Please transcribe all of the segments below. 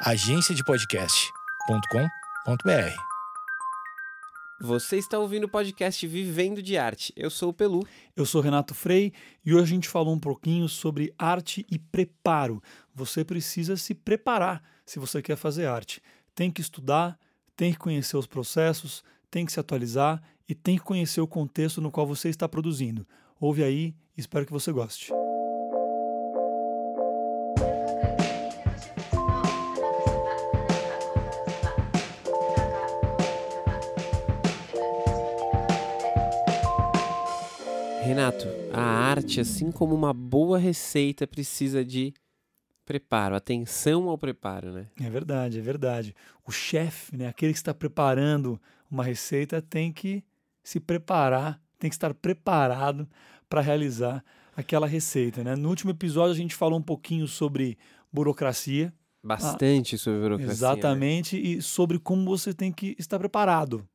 agenciadepodcast.com.br. Você está ouvindo o podcast Vivendo de Arte. Eu sou o Pelu. Eu sou Renato Frei e hoje a gente falou um pouquinho sobre arte e preparo. Você precisa se preparar se você quer fazer arte. Tem que estudar, tem que conhecer os processos, tem que se atualizar e tem que conhecer o contexto no qual você está produzindo. Ouve aí, espero que você goste. Renato, a arte, assim como uma boa receita, precisa de preparo, atenção ao preparo, né? É verdade, é verdade. O chefe, né, aquele que está preparando uma receita, tem que se preparar, tem que estar preparado para realizar aquela receita. Né? No último episódio, a gente falou um pouquinho sobre burocracia. Bastante ah, sobre burocracia. Né? Exatamente, né? e sobre como você tem que estar preparado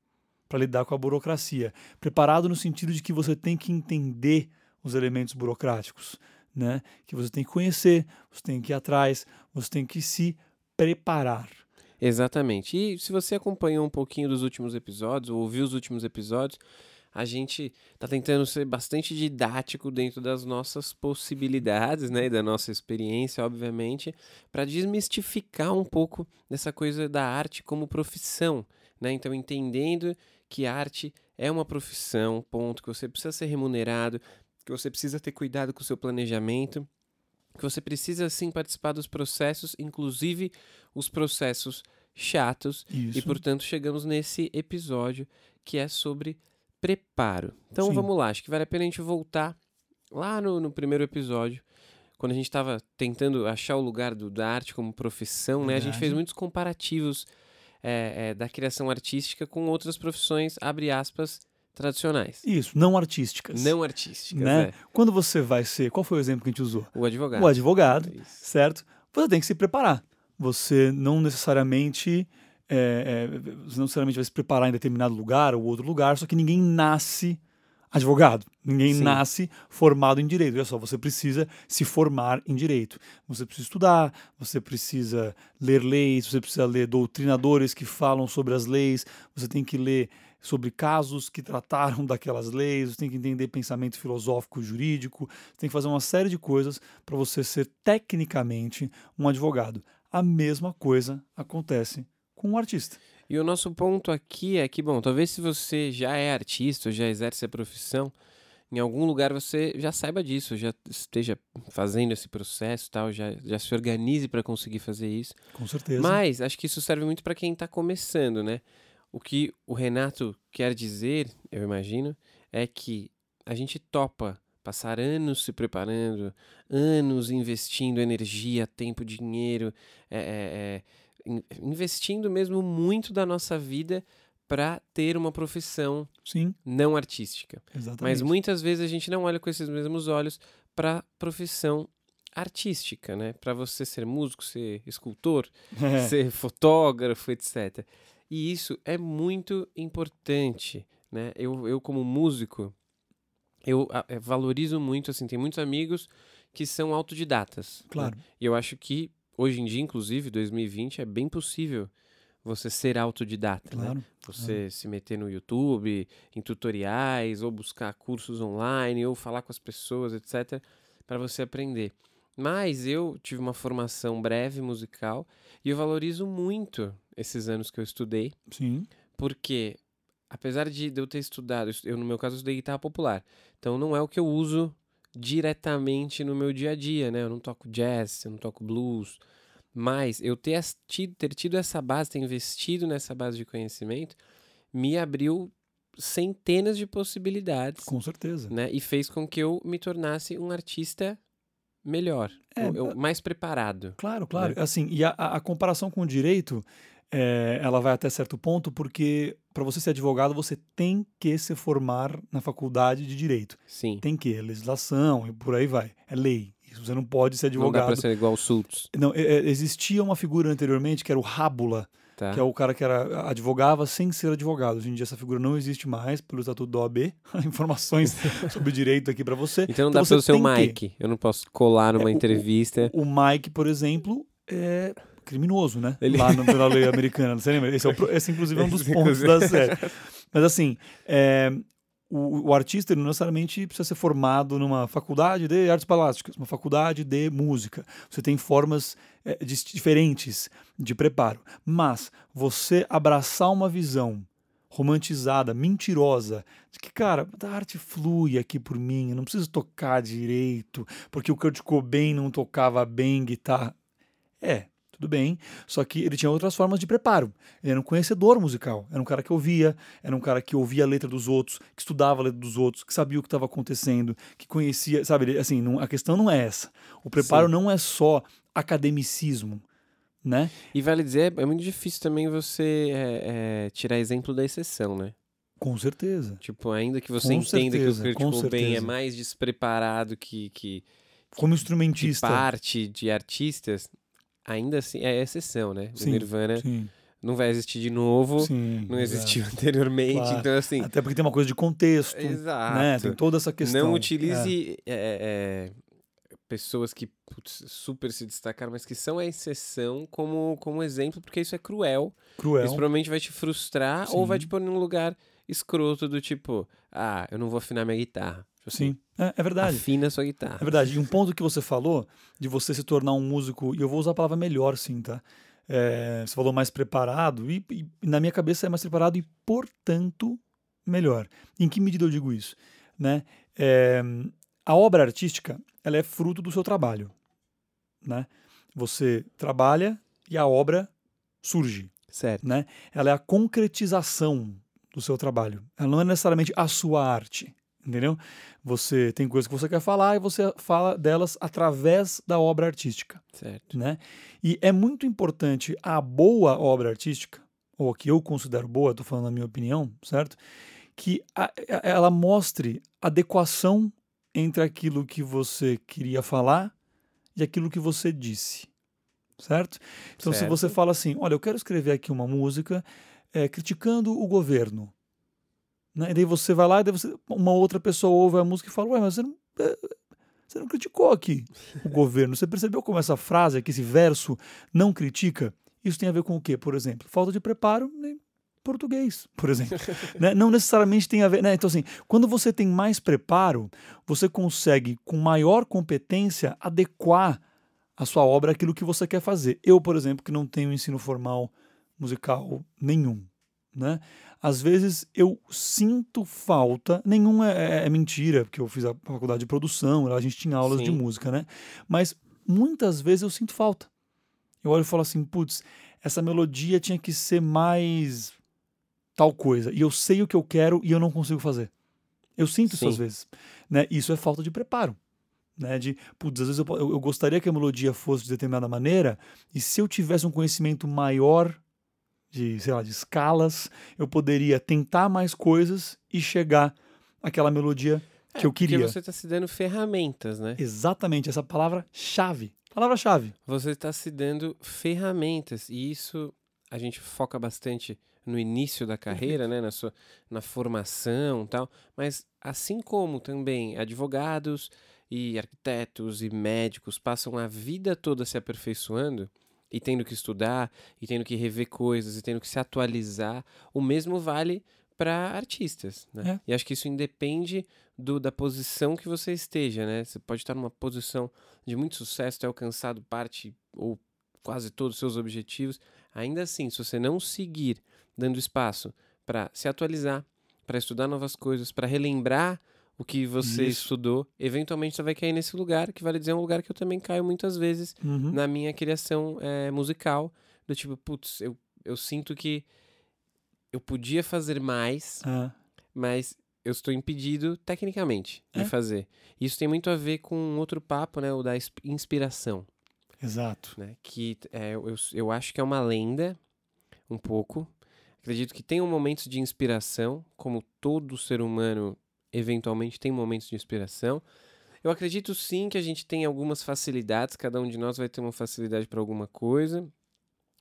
para lidar com a burocracia. Preparado no sentido de que você tem que entender os elementos burocráticos, né? Que você tem que conhecer, você tem que ir atrás, você tem que se preparar. Exatamente. E se você acompanhou um pouquinho dos últimos episódios, ou ouviu os últimos episódios, a gente está tentando ser bastante didático dentro das nossas possibilidades, né, e da nossa experiência, obviamente, para desmistificar um pouco dessa coisa da arte como profissão, né? Então entendendo que arte é uma profissão, ponto, que você precisa ser remunerado, que você precisa ter cuidado com o seu planejamento, que você precisa sim participar dos processos, inclusive os processos chatos. Isso. E portanto chegamos nesse episódio que é sobre preparo. Então sim. vamos lá, acho que vale a pena a gente voltar lá no, no primeiro episódio quando a gente estava tentando achar o lugar do, da arte como profissão, né? A gente fez muitos comparativos é, é, da criação artística com outras profissões, abre aspas, tradicionais. Isso, não artísticas. Não artísticas, né? É. Quando você vai ser, qual foi o exemplo que a gente usou? O advogado. O advogado, Isso. certo? Você tem que se preparar. Você não necessariamente é, é, você não necessariamente vai se preparar em determinado lugar ou outro lugar, só que ninguém nasce advogado. Ninguém Sim. nasce formado em direito. Olha só, você precisa se formar em direito. Você precisa estudar, você precisa ler leis, você precisa ler doutrinadores que falam sobre as leis, você tem que ler sobre casos que trataram daquelas leis, você tem que entender pensamento filosófico jurídico, você tem que fazer uma série de coisas para você ser tecnicamente um advogado. A mesma coisa acontece com um artista. E o nosso ponto aqui é que, bom, talvez se você já é artista, já exerce a profissão, em algum lugar você já saiba disso, já esteja fazendo esse processo, tal, já, já se organize para conseguir fazer isso. Com certeza. Mas acho que isso serve muito para quem está começando, né? O que o Renato quer dizer, eu imagino, é que a gente topa passar anos se preparando, anos investindo energia, tempo, dinheiro, é, é, é investindo mesmo muito da nossa vida para ter uma profissão Sim. não artística. Exatamente. Mas muitas vezes a gente não olha com esses mesmos olhos para profissão artística, né? Para você ser músico, ser escultor, é. ser fotógrafo, etc. E isso é muito importante, né? Eu, eu como músico, eu, eu valorizo muito, assim, tem muitos amigos que são autodidatas. Né? Claro. Né? E eu acho que Hoje em dia, inclusive, 2020, é bem possível você ser autodidata, né? claro, né? Você claro. se meter no YouTube, em tutoriais, ou buscar cursos online, ou falar com as pessoas, etc, para você aprender. Mas eu tive uma formação breve musical e eu valorizo muito esses anos que eu estudei. Sim. Porque apesar de eu ter estudado, eu no meu caso estudei guitarra popular. Então não é o que eu uso diretamente no meu dia a dia, né? Eu não toco jazz, eu não toco blues, mas eu ter tido, ter tido essa base, ter investido nessa base de conhecimento, me abriu centenas de possibilidades. Com certeza. Né? E fez com que eu me tornasse um artista melhor, é, eu, mais preparado. Claro, claro. Né? Assim, e a, a comparação com o direito, é, ela vai até certo ponto, porque para você ser advogado, você tem que se formar na faculdade de direito. Sim. Tem que, é legislação e por aí vai. É lei. Você não pode ser advogado. Não dá pra ser igual o Sultz. Não, é, é, existia uma figura anteriormente que era o Rábula, tá. que é o cara que era advogava sem ser advogado. Hoje em dia essa figura não existe mais pelo estatuto da OAB. Informações sobre direito aqui para você. Então não então, dá para ser o Mike. Que... Eu não posso colar numa é, entrevista. O, o Mike, por exemplo, é criminoso, né? Ele- Lá no, pela lei americana, você lembra? Esse, é o esse, inclusive, é um dos pontos inclusive. da série. Mas assim, é, o, o artista ele não necessariamente precisa ser formado numa faculdade de artes plásticas, uma faculdade de música. Você tem formas é, dis- diferentes de preparo. Mas você abraçar uma visão romantizada, mentirosa, de que, cara, a arte flui aqui por mim, eu não preciso tocar direito, porque o Kurt Cobain não tocava bem guitarra. É, tudo bem, só que ele tinha outras formas de preparo. Ele era um conhecedor musical, era um cara que ouvia, era um cara que ouvia a letra dos outros, que estudava a letra dos outros, que sabia o que estava acontecendo, que conhecia, sabe, ele- assim, não- a questão não é essa. O preparo Sim. não é só academicismo, né? E vale dizer, é muito difícil também você é, é, tirar exemplo da exceção, né? Com certeza. Tipo, ainda que você Com entenda certeza, que o Kurt Cobain é certeza. mais despreparado que, que, Como que instrumentista. parte de artistas, ainda assim é exceção, né? Sim, o Nirvana Sim, não vai existir de novo, sim. não existiu anteriormente, Claro. então assim... Até porque tem uma coisa de contexto, Exato. né? Tem toda essa questão. Não É. utilize é, é, pessoas que putz, super se destacaram, mas que são a exceção como, como exemplo, porque isso é cruel. cruel. Isso provavelmente vai te frustrar ou vai Sim. te pôr num lugar escroto do tipo, ah, eu não vou afinar minha guitarra. Tipo assim, Sim, é, é verdade. Afina sua É guitarra. verdade. E um ponto que você falou de você se tornar um músico, e eu vou usar a palavra melhor, sim, tá? É, você falou mais preparado, e, e na minha cabeça é mais preparado e, portanto, melhor. Em que medida eu digo isso? Né? É, a obra artística ela é fruto do seu trabalho. Né? Você trabalha e a obra surge. Certo. né? Ela é a concretização do seu trabalho. Ela não é necessariamente a sua arte, entendeu? Você tem coisas que você quer falar e você fala delas através da obra artística, Certo. né? E é muito importante a boa obra artística, ou a que eu considero boa, estou falando na minha opinião, certo? Que a- a- ela mostre adequação entre aquilo que você queria falar e aquilo que você disse, certo? Então, se Certo. você fala assim, olha, eu quero escrever aqui uma música eh, criticando o governo, né? E daí você vai lá e daí você- uma outra pessoa ouve a música e fala, ué, mas você não, eh, você não criticou aqui o governo. Você percebeu como essa frase aqui, esse verso, não critica? Isso tem a ver com o quê, por exemplo? Falta de preparo em português, por exemplo. né? Não necessariamente tem a ver. Né? Então, assim, quando você tem mais preparo, você consegue, com maior competência, adequar a sua obra àquilo que você quer fazer. Eu, por exemplo, que não tenho ensino formal musical nenhum, né? Às vezes eu sinto falta, nenhum é, é- é mentira, porque eu fiz a faculdade de produção, lá a gente tinha aulas de Sim. música, né? Mas muitas vezes eu sinto falta. Eu olho e falo assim, putz, essa melodia tinha que ser mais tal coisa. E eu sei o que eu quero e eu não consigo fazer. Eu sinto isso Sim. às vezes. Né? Isso é falta de preparo. Né? De, putz, às vezes eu, eu gostaria que a melodia fosse de determinada maneira, e se eu tivesse um conhecimento maior de, sei lá, de escalas, eu poderia tentar mais coisas e chegar àquela melodia que É, eu queria. Porque você está se dando ferramentas, né? Exatamente, essa palavra-chave. Palavra-chave. Você está se dando ferramentas. E isso a gente foca bastante no início da carreira, né? Na, sua, na formação e tal. Mas assim como também advogados e arquitetos e médicos passam a vida toda se aperfeiçoando e tendo que estudar e tendo que rever coisas e tendo que se atualizar, o mesmo vale para artistas, né? E acho que isso independe do, da posição que você esteja, né? Você pode estar numa posição de muito sucesso, ter alcançado parte ou quase todos os seus objetivos. Ainda assim, se você não seguir dando espaço para se atualizar, para estudar novas coisas, para relembrar o que você Isso. estudou, eventualmente você vai cair nesse lugar, que vale dizer é um lugar que eu também caio muitas vezes Uhum. na minha criação eh, musical, do tipo, putz, eu, eu sinto que eu podia fazer mais, É. mas eu estou impedido tecnicamente de É. fazer. Isso tem muito a ver com um outro papo, né, o da ins- inspiração, Exato. né, que é, eu, eu acho que é uma lenda, um pouco. Acredito que tem um momentos de inspiração, como todo ser humano eventualmente tem momentos de inspiração. Eu acredito sim que a gente tem algumas facilidades, cada um de nós vai ter uma facilidade para alguma coisa,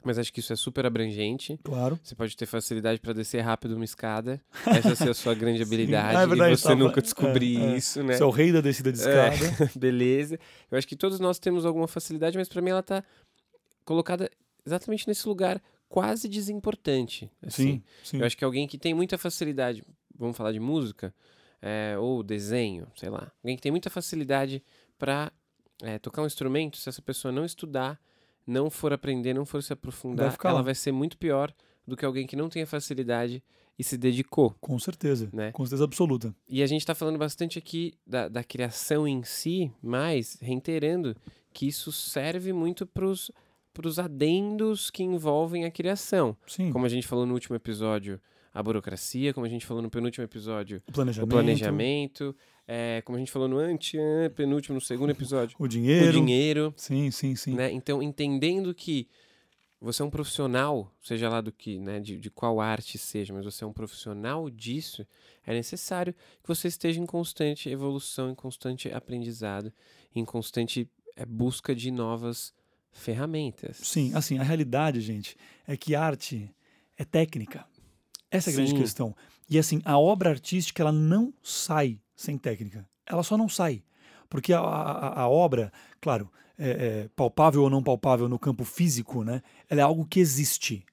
mas acho que isso é super abrangente. Claro. Você pode ter facilidade para descer rápido uma escada, essa ser a sua grande habilidade, Ah, é verdade, e você tava- nunca descobrir é, é. isso, né? Você é o rei da descida de É. escada. Beleza. Eu acho que todos nós temos alguma facilidade, mas para mim ela tá colocada exatamente nesse lugar quase desimportante. Assim. Sim, sim. Eu acho que alguém que tem muita facilidade, vamos falar de música, é, ou desenho, sei lá. Alguém que tem muita facilidade para tocar um instrumento, se essa pessoa não estudar, não for aprender, não for se aprofundar, ela lá. vai ser muito pior do que alguém que não tenha facilidade e se dedicou. Com certeza. Né? Com certeza absoluta. E a gente está falando bastante aqui da, da criação em si, mas reiterando que isso serve muito para os adendos que envolvem a criação. Sim. Como a gente falou no último episódio, a burocracia, como a gente falou no penúltimo episódio, o planejamento. o planejamento, é, como a gente falou no ante, penúltimo, no segundo episódio, O dinheiro. o dinheiro. Sim, sim, sim. Né? Então, entendendo que você é um profissional, seja lá do que, né, de, de qual arte seja, mas você é um profissional disso, é necessário que você esteja em constante evolução, em constante aprendizado, em constante é, busca de novas ferramentas. Sim, assim, a realidade, gente, é que arte é técnica. Essa é a grande Sim. questão. E assim, a obra artística, ela não sai sem técnica. Ela só não sai. Porque a, a, a obra, claro, é, é palpável ou não palpável no campo físico, né? Ela é algo que existe.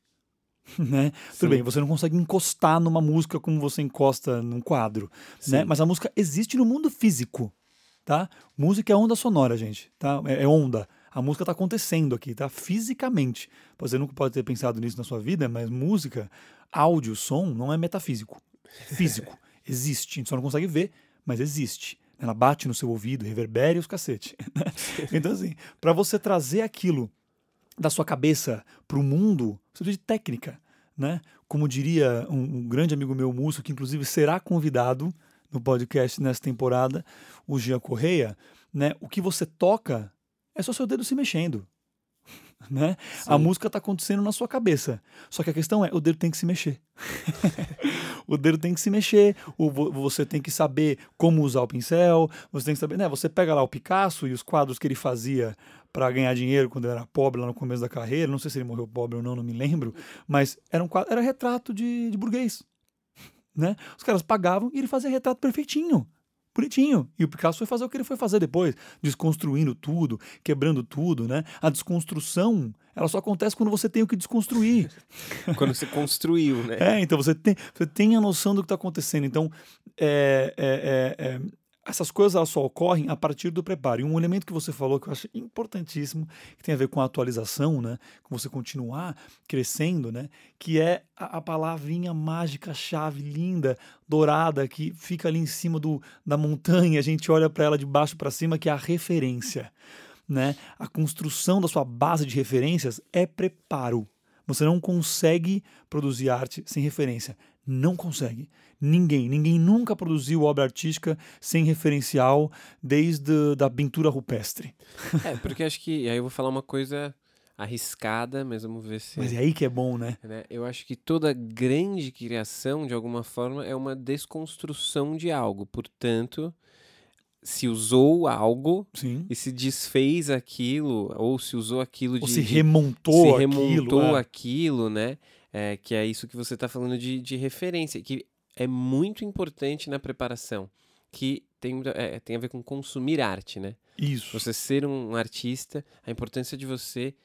Né? Sim. Tudo bem, você não consegue encostar numa música como você encosta num quadro, né? Mas a música existe no mundo físico, tá? Música é onda sonora, gente, tá? É, é onda. A música tá acontecendo aqui, tá? Fisicamente. Você nunca pode ter pensado nisso na sua vida, mas música, áudio, som, não é metafísico. É físico. existe. A gente só não consegue ver, mas existe. Ela bate no seu ouvido, reverbera e os cacete. né? então, assim, para você trazer aquilo da sua cabeça para o mundo, você precisa de técnica, né? Como diria um, um grande amigo meu músico, que inclusive será convidado no podcast nessa temporada, o Jean Correia, né? O que você toca é só seu dedo se mexendo, né? A música está acontecendo na sua cabeça. Só que a questão é, o dedo tem que se mexer. o dedo tem que se mexer, o, vo- você tem que saber como usar o pincel, você tem que saber, né? Você pega lá o Picasso e os quadros que ele fazia para ganhar dinheiro quando ele era pobre lá no começo da carreira, não sei se ele morreu pobre ou não, não me lembro, mas era um quadro, era retrato de, de burguês, né? Os caras pagavam e ele fazia retrato perfeitinho. Bonitinho. E o Picasso foi fazer o que ele foi fazer depois, desconstruindo tudo, quebrando tudo, né? A desconstrução, ela só acontece quando você tem o que desconstruir. Quando você construiu, né? É, então você tem, você tem a noção do que está acontecendo. Então, é, é, é, é, essas coisas elas só ocorrem a partir do preparo. E um elemento que você falou que eu acho importantíssimo, que tem a ver com a atualização, né? Com você continuar crescendo, né? Que é a, a palavrinha mágica, chave, linda, dourada, que fica ali em cima do, da montanha, a gente olha para ela de baixo para cima, que é a referência. Né? A construção da sua base de referências é preparo. Você não consegue produzir arte sem referência. Não consegue. Ninguém, ninguém nunca produziu obra artística sem referencial desde da pintura rupestre. É, porque acho que. Aí eu vou falar uma coisa arriscada, mas vamos ver se. Mas é aí que é bom, né? né? Eu acho que toda grande criação, de alguma forma, é uma desconstrução de algo. Portanto, se usou algo Sim. e se desfez aquilo, ou se usou aquilo de. Ou se remontou se aquilo. remontou é. aquilo, né? É, que é isso que você está falando de, de referência, que é muito importante na preparação, que tem, é, tem a ver com consumir arte, né? Isso. Você ser um artista, a importância de você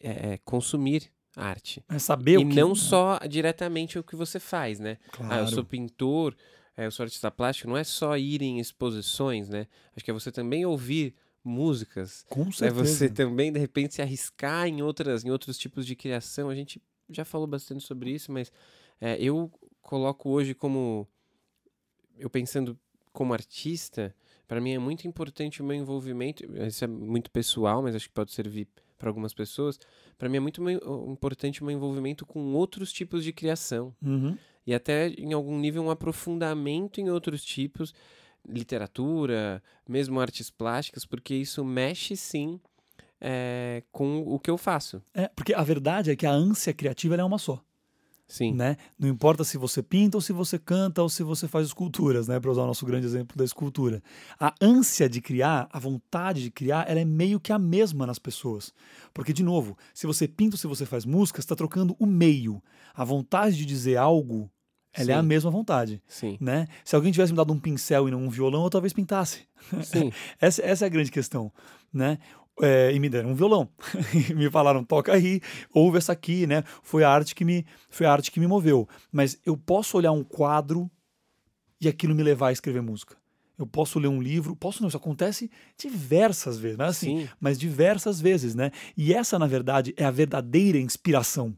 é, consumir arte. É saber e o que... não só diretamente o que você faz, né? Claro. Ah, eu sou pintor, é, eu sou artista plástico, não é só ir em exposições, né? Acho que é você também ouvir músicas, Com é certeza. você também, de repente, se arriscar em, outras, em outros tipos de criação. A gente já falou bastante sobre isso, mas é, eu coloco hoje como. Eu pensando como artista, para mim é muito importante o meu envolvimento. Isso é muito pessoal, mas acho que pode servir para algumas pessoas. Para mim é muito importante o meu envolvimento com outros tipos de criação Uhum. e até em algum nível um aprofundamento em outros tipos, literatura, mesmo artes plásticas, porque isso mexe sim é, com o que eu faço. É, porque a verdade é que a ânsia criativa é uma só. Sim, né? Não importa se você pinta ou se você canta ou se você faz esculturas, né? Para usar o nosso grande exemplo da escultura. A ânsia de criar, a vontade de criar, ela é meio que a mesma nas pessoas. Porque, de novo, se você pinta ou se você faz música, está trocando o meio. A vontade de dizer algo, ela é a Sim. mesma vontade. sim, Né? Se alguém tivesse me dado um pincel e não um violão, eu talvez pintasse. sim, Essa, essa é a grande questão, né? É, e me deram um violão. Me falaram, toca aí, ouve essa aqui, né? Foi a arte que me, foi a arte que me moveu. Mas eu posso olhar um quadro e aquilo me levar a escrever música. Eu posso ler um livro, posso não, isso acontece diversas vezes, mas assim, Sim. mas diversas vezes, né? E essa, na verdade, é a verdadeira inspiração.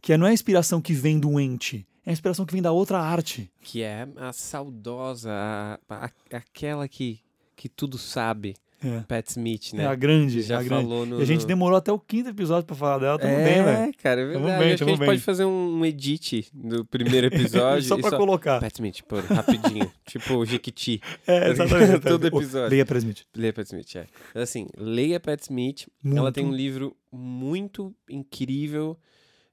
Que não é a inspiração que vem do ente, é a inspiração que vem da outra arte. Que é a saudosa, a- a- aquela que, que tudo sabe, É, Pat Smith, né? é a grande, Já a grande. falou no. E a gente demorou até o quinto episódio pra falar dela, tamo é, bem, velho. cara, é Tamo verdade. bem, Acho que a gente bem. pode fazer um edit do primeiro episódio. Só pra colocar. Pat Smith, pô, rapidinho. tipo o Jequiti. É, exatamente. Todo episódio. Leia Pat Smith. Leia Pat Smith, é. Assim, leia Pat Smith. Ela Muito. tem um livro muito incrível,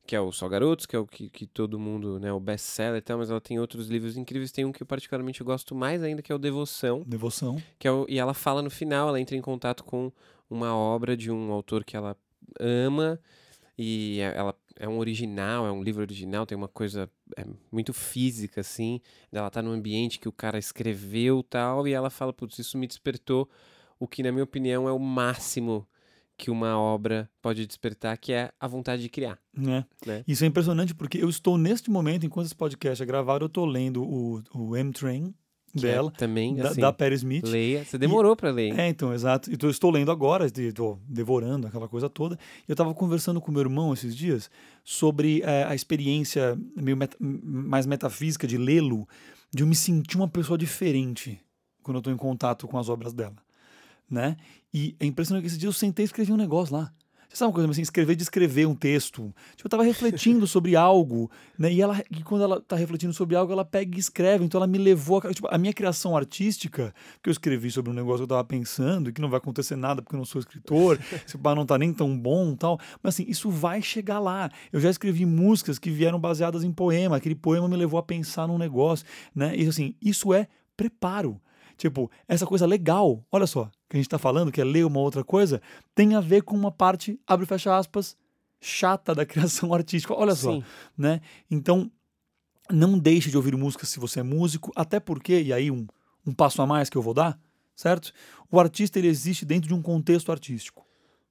que é o Só Garotos, que é o que, que todo mundo, né, o best-seller e tal, mas ela tem outros livros incríveis. Tem um que eu particularmente gosto mais ainda, que é o Devoção, Devoção. que é o, e ela fala no final, ela entra em contato com uma obra de um autor que ela ama, e é- ela é um original, é um livro original, tem uma coisa é, muito física, assim, ela tá num ambiente que o cara escreveu tal, e ela fala, putz, isso me despertou o que, na minha opinião, é o máximo que uma obra pode despertar, que é a vontade de criar. Né? Né? Isso é impressionante porque eu estou neste momento, enquanto esse podcast é gravado, eu estou lendo o, o M-Train é dela, também, da, assim, da Perry Smith. leia. Você demorou pra ler? É, então, exato. Então, eu estou lendo agora, estou devorando aquela coisa toda. Eu estava conversando com meu irmão esses dias sobre eh, a experiência meio meta- mais metafísica de lê-lo, de eu me sentir uma pessoa diferente quando eu estou em contato com as obras dela, né? E é impressionante que esse dia eu sentei e escrevi um negócio lá. Você sabe uma coisa assim, escrever de escrever um texto. Tipo, eu estava refletindo sobre algo, né? E ela, e quando ela está refletindo sobre algo, ela pega e escreve. Então ela me levou a, tipo, a minha criação artística, que eu escrevi sobre um negócio que eu estava pensando, e que não vai acontecer nada porque eu não sou escritor, esse pá não tá nem tão bom, tal. Mas assim, isso vai chegar lá. Eu já escrevi músicas que vieram baseadas em poema. Aquele poema me levou a pensar num negócio, né? E assim, isso é preparo. Tipo, essa coisa legal, olha só, que a gente tá falando, que é ler uma outra coisa, tem a ver com uma parte, abre e fecha aspas, chata da criação artística. Olha só, Sim. né? Então, não deixe de ouvir música se você é músico, até porque, e aí um, um passo a mais que eu vou dar, certo? O artista ele existe dentro de um contexto artístico.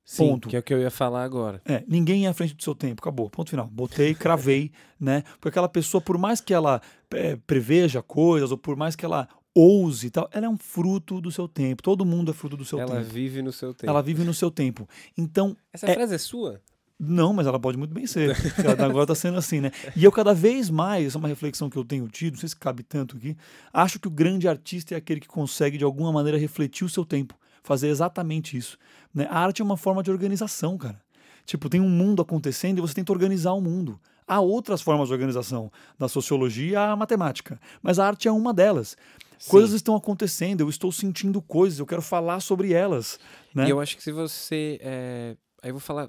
Sim, Ponto. que é o que eu ia falar agora. É, ninguém é à frente do seu tempo, acabou, ponto final. Botei, cravei, né? Porque aquela pessoa, por mais que ela é, preveja coisas, ou por mais que ela ouse e tal, ela é um fruto do seu tempo. Todo mundo é fruto do seu Ela tempo. vive no seu tempo. Ela vive no seu tempo. Então, Essa é- frase é sua? não, mas ela pode muito bem ser. Ela agora está sendo assim, né? E eu cada vez mais, essa é uma reflexão que eu tenho tido, não sei se cabe tanto aqui, acho que o grande artista é aquele que consegue de alguma maneira refletir o seu tempo, fazer exatamente isso. Né? A arte é uma forma de organização, cara. Tipo, tem um mundo acontecendo e você tenta organizar o mundo. Há outras formas de organização, da sociologia à matemática, mas a arte é uma delas. Coisas estão acontecendo, eu estou sentindo coisas, eu quero falar sobre elas. Né? E eu acho que se você. é, Aí eu vou falar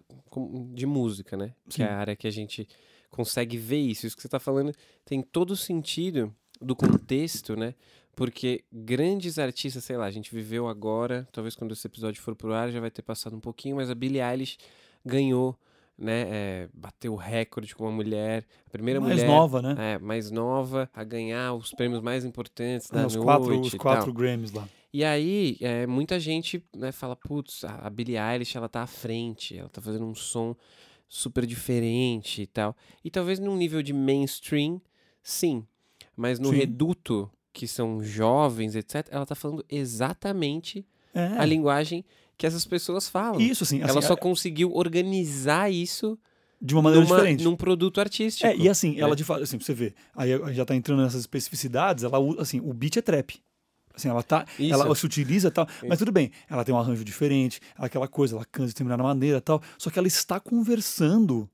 de música, né? Que é Sim. a área que a gente consegue ver isso. Isso que você está falando tem todo o sentido do contexto, né? Porque grandes artistas, sei lá, a gente viveu agora, talvez quando esse episódio for pro ar já vai ter passado um pouquinho, mas a Billie Eilish ganhou, né? é, bateu o recorde com uma mulher, a primeira mais mulher nova, né? é, mais nova a ganhar os prêmios mais importantes da É, os noite quatro, os quatro. Grammys lá. E aí, é, muita gente né, fala, putz, a a Billie Eilish, ela tá à frente, ela tá fazendo um som super diferente e tal. E talvez num nível de mainstream, sim. Mas no Sim. reduto, que são jovens, etc., ela tá falando exatamente É. a linguagem que essas pessoas falam. Isso, assim, ela assim, só é- conseguiu organizar isso de uma maneira numa- diferente. num produto artístico. É, e assim, ela né? de fato, assim, pra você ver, aí já tá entrando nessas especificidades, ela usa, assim, o beat é trap. Assim, ela tá, Isso. ela se utiliza e tal, mas tudo bem, ela tem um arranjo diferente, ela- aquela coisa, ela canta de determinada maneira e tal, só que ela está conversando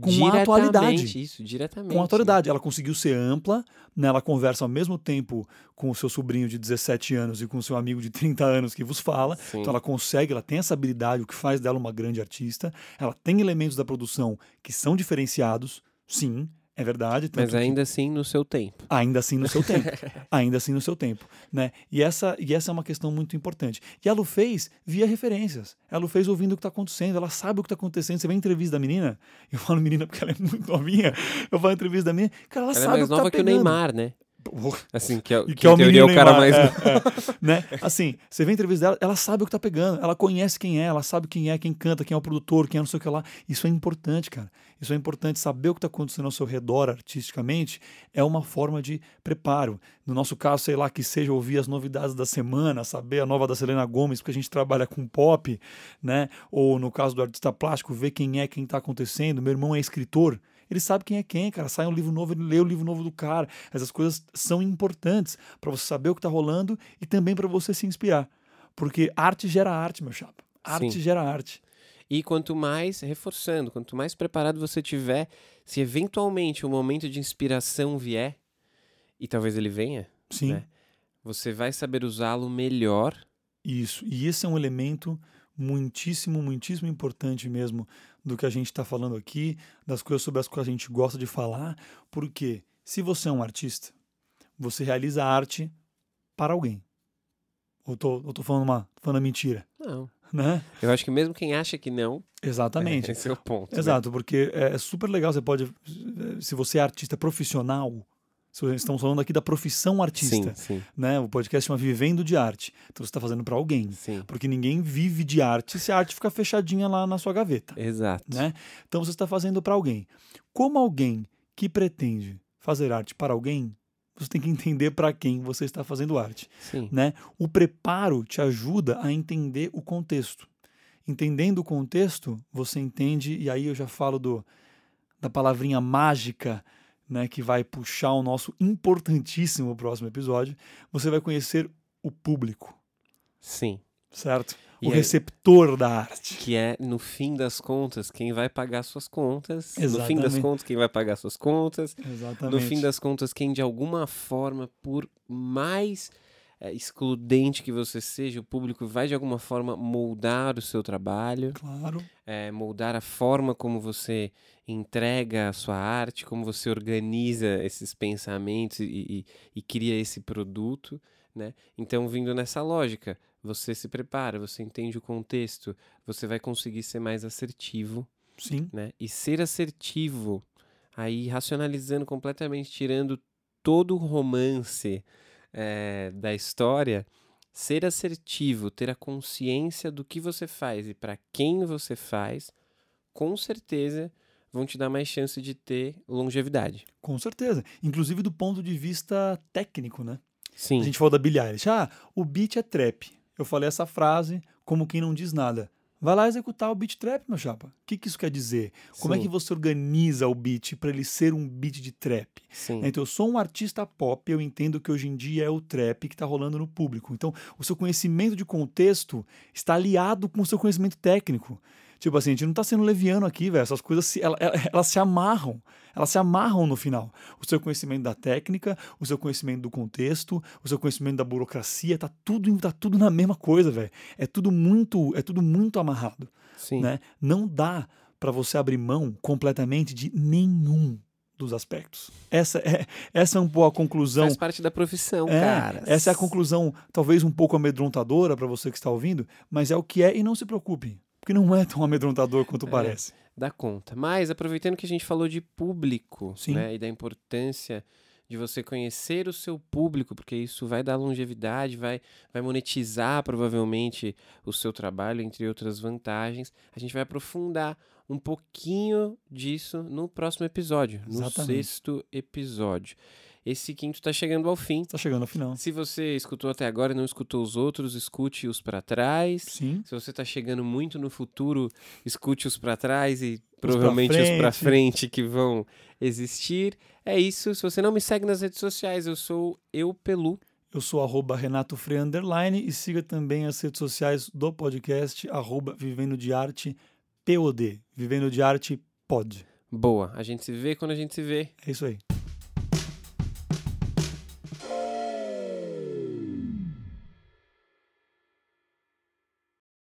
com a atualidade. Isso, diretamente. com a atualidade. Ela conseguiu ser ampla, né? ela conversa ao mesmo tempo com o seu sobrinho de 17 anos e com o seu amigo de 30 anos que vos fala. Sim. Então ela consegue, ela tem essa habilidade, o que faz dela uma grande artista. Ela tem elementos da produção que são diferenciados, sim, é verdade. Mas que- ainda assim no seu tempo. ainda assim no seu tempo. ainda assim no seu tempo. Né? E, essa, e essa é uma questão muito importante. E a Lu fez via referências. A Lu fez ouvindo o que está acontecendo. Ela sabe o que está acontecendo. Você vê a entrevista da menina. Eu falo menina porque ela é muito novinha. Eu falo a entrevista da menina. Cara, ela, Ela é sabe mais o que nova tá que o. Neymar, né? Assim, que, é, E que, que é o em teoria é o menino cara Neymar, mais. é, é, né? Assim, você vê a entrevista dela, ela sabe o que tá pegando, ela conhece quem é, ela sabe quem é, quem canta, quem é o produtor, quem é não sei o que lá. Isso é importante, cara. Isso é importante. Saber o que tá acontecendo ao seu redor artisticamente é uma forma de preparo. No nosso caso, sei lá, que seja ouvir as novidades da semana, saber a nova da Selena Gomes, porque a gente trabalha com pop, né? Ou no caso do artista plástico, ver quem é, quem tá acontecendo. Meu irmão é escritor. Ele sabe quem é quem, cara. Sai um livro novo, ele lê o livro novo do cara. Essas coisas são importantes para você saber o que está rolando e também para você se inspirar. Porque arte gera arte, meu chapa. Arte Sim. gera arte. E quanto mais, reforçando, quanto mais preparado você tiver, se eventualmente o momento de inspiração vier, e talvez ele venha, Sim, né? você vai saber usá-lo melhor. isso. E esse é um elemento muitíssimo, muitíssimo importante mesmo do que a gente está falando aqui, das coisas sobre as quais a gente gosta de falar, porque se você é um artista, você realiza arte para alguém. Ou tô, eu tô falando uma, falando uma mentira, Não. né? Eu acho que mesmo quem acha que não, Exatamente. esse é o ponto. né? Exato, porque é, é super legal. Você pode, se você é artista profissional, estamos falando aqui da profissão artista, Sim, sim, né? O podcast chama Vivendo de Arte. Então você está fazendo para alguém, sim. porque ninguém vive de arte se a arte fica fechadinha lá na sua gaveta, Exato. né? Então você está fazendo para alguém. Como alguém que pretende fazer arte para alguém, você tem que entender para quem você está fazendo arte Sim. né? O preparo te ajuda a entender o contexto. Entendendo o contexto, você entende, e aí eu já falo do, da palavrinha mágica, né, que vai puxar o nosso importantíssimo próximo episódio. Você vai conhecer o público, Sim. certo? O aí- receptor da arte. Que é, no fim das contas, quem vai pagar suas contas. No fim das Exatamente. contas, quem vai pagar suas contas. Exatamente. No fim das contas, quem de alguma forma, por mais eh, excludente que você seja, o público vai de alguma forma moldar o seu trabalho, Claro, eh, moldar a forma como você entrega a sua arte, como você organiza esses pensamentos e, e- e cria esse produto, né? Então, vindo nessa lógica, você se prepara, você entende o contexto, você vai conseguir ser mais assertivo sim, né? E ser assertivo, aí racionalizando completamente, tirando todo o romance eh, da história, ser assertivo, ter a consciência do que você faz e para quem você faz, com certeza vão te dar mais chance de ter longevidade. com certeza. Inclusive do ponto de vista técnico, né? Sim, A gente falou da Billie Eilish. Ah, o beat é trap. Eu falei essa frase como quem não diz nada. Vai lá executar o beat trap, meu chapa. O que, que isso quer dizer? Como é Sim. que você organiza o beat para ele ser um beat de trap? sim, Então, eu sou um artista pop, eu entendo que hoje em dia é o trap que está rolando no público. Então, o seu conhecimento de contexto está aliado com o seu conhecimento técnico. Tipo assim, a gente não está sendo leviano aqui, velho. Essas coisas, se, ela- ela- elas se amarram. Elas se amarram no final. O seu conhecimento da técnica, o seu conhecimento do contexto, o seu conhecimento da burocracia, tá tudo, tá tudo na mesma coisa, velho. É tudo muito, é tudo muito amarrado sim. né? Não dá para você abrir mão completamente de nenhum dos aspectos. Essa é, essa é um pouco a conclusão. Faz parte da profissão, É, cara. essa é a conclusão, talvez um pouco amedrontadora para você que está ouvindo, mas é o que é e não se preocupe, porque não é tão amedrontador quanto É. parece. dá conta. Mas, aproveitando que a gente falou de público, Sim. né, e da importância de você conhecer o seu público, porque isso vai dar longevidade, vai, vai monetizar provavelmente o seu trabalho, entre outras vantagens. A gente vai aprofundar um pouquinho disso no próximo episódio, no Exatamente. sexto episódio. Esse quinto está chegando ao fim. Está chegando ao final. Se você escutou até agora e não escutou os outros, escute-os para trás. Sim, Se você está chegando muito no futuro, escute os para trás e provavelmente os para frente que vão existir. É isso. Se você não me segue nas redes sociais, eu sou eu Pelu. eu sou arroba Renato Frei Underline e siga também as redes sociais do podcast, arroba Vivendo de Arte POD. Vivendo de Arte Pod. Boa. A gente se vê quando a gente se vê. É isso aí.